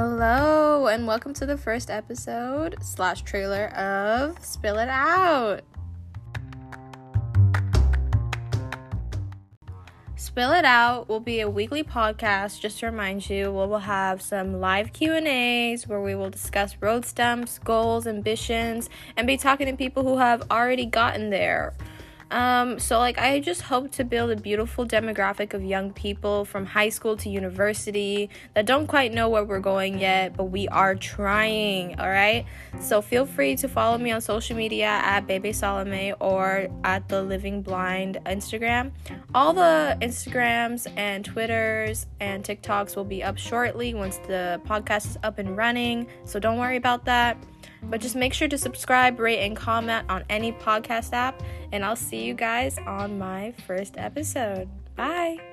Hello, and welcome to the first episode slash trailer of Spill It Out. Spill It Out will be a weekly podcast. Just to remind you, we will have some live Q and A's where we will discuss road stumps, goals, ambitions, and be talking to people who have already gotten there. Um, so, like, I just hope to build a beautiful demographic of young people from high school to university that don't quite know where we're going yet, but we are trying, all right? So, feel free to follow me on social media at Bebe Salome or at the Living Blind Instagram. All the Instagrams and Twitters and TikToks will be up shortly once the podcast is up and running, so don't worry about that. But just make sure to subscribe, rate, and comment on any podcast app. And I'll see you guys on my first episode. Bye.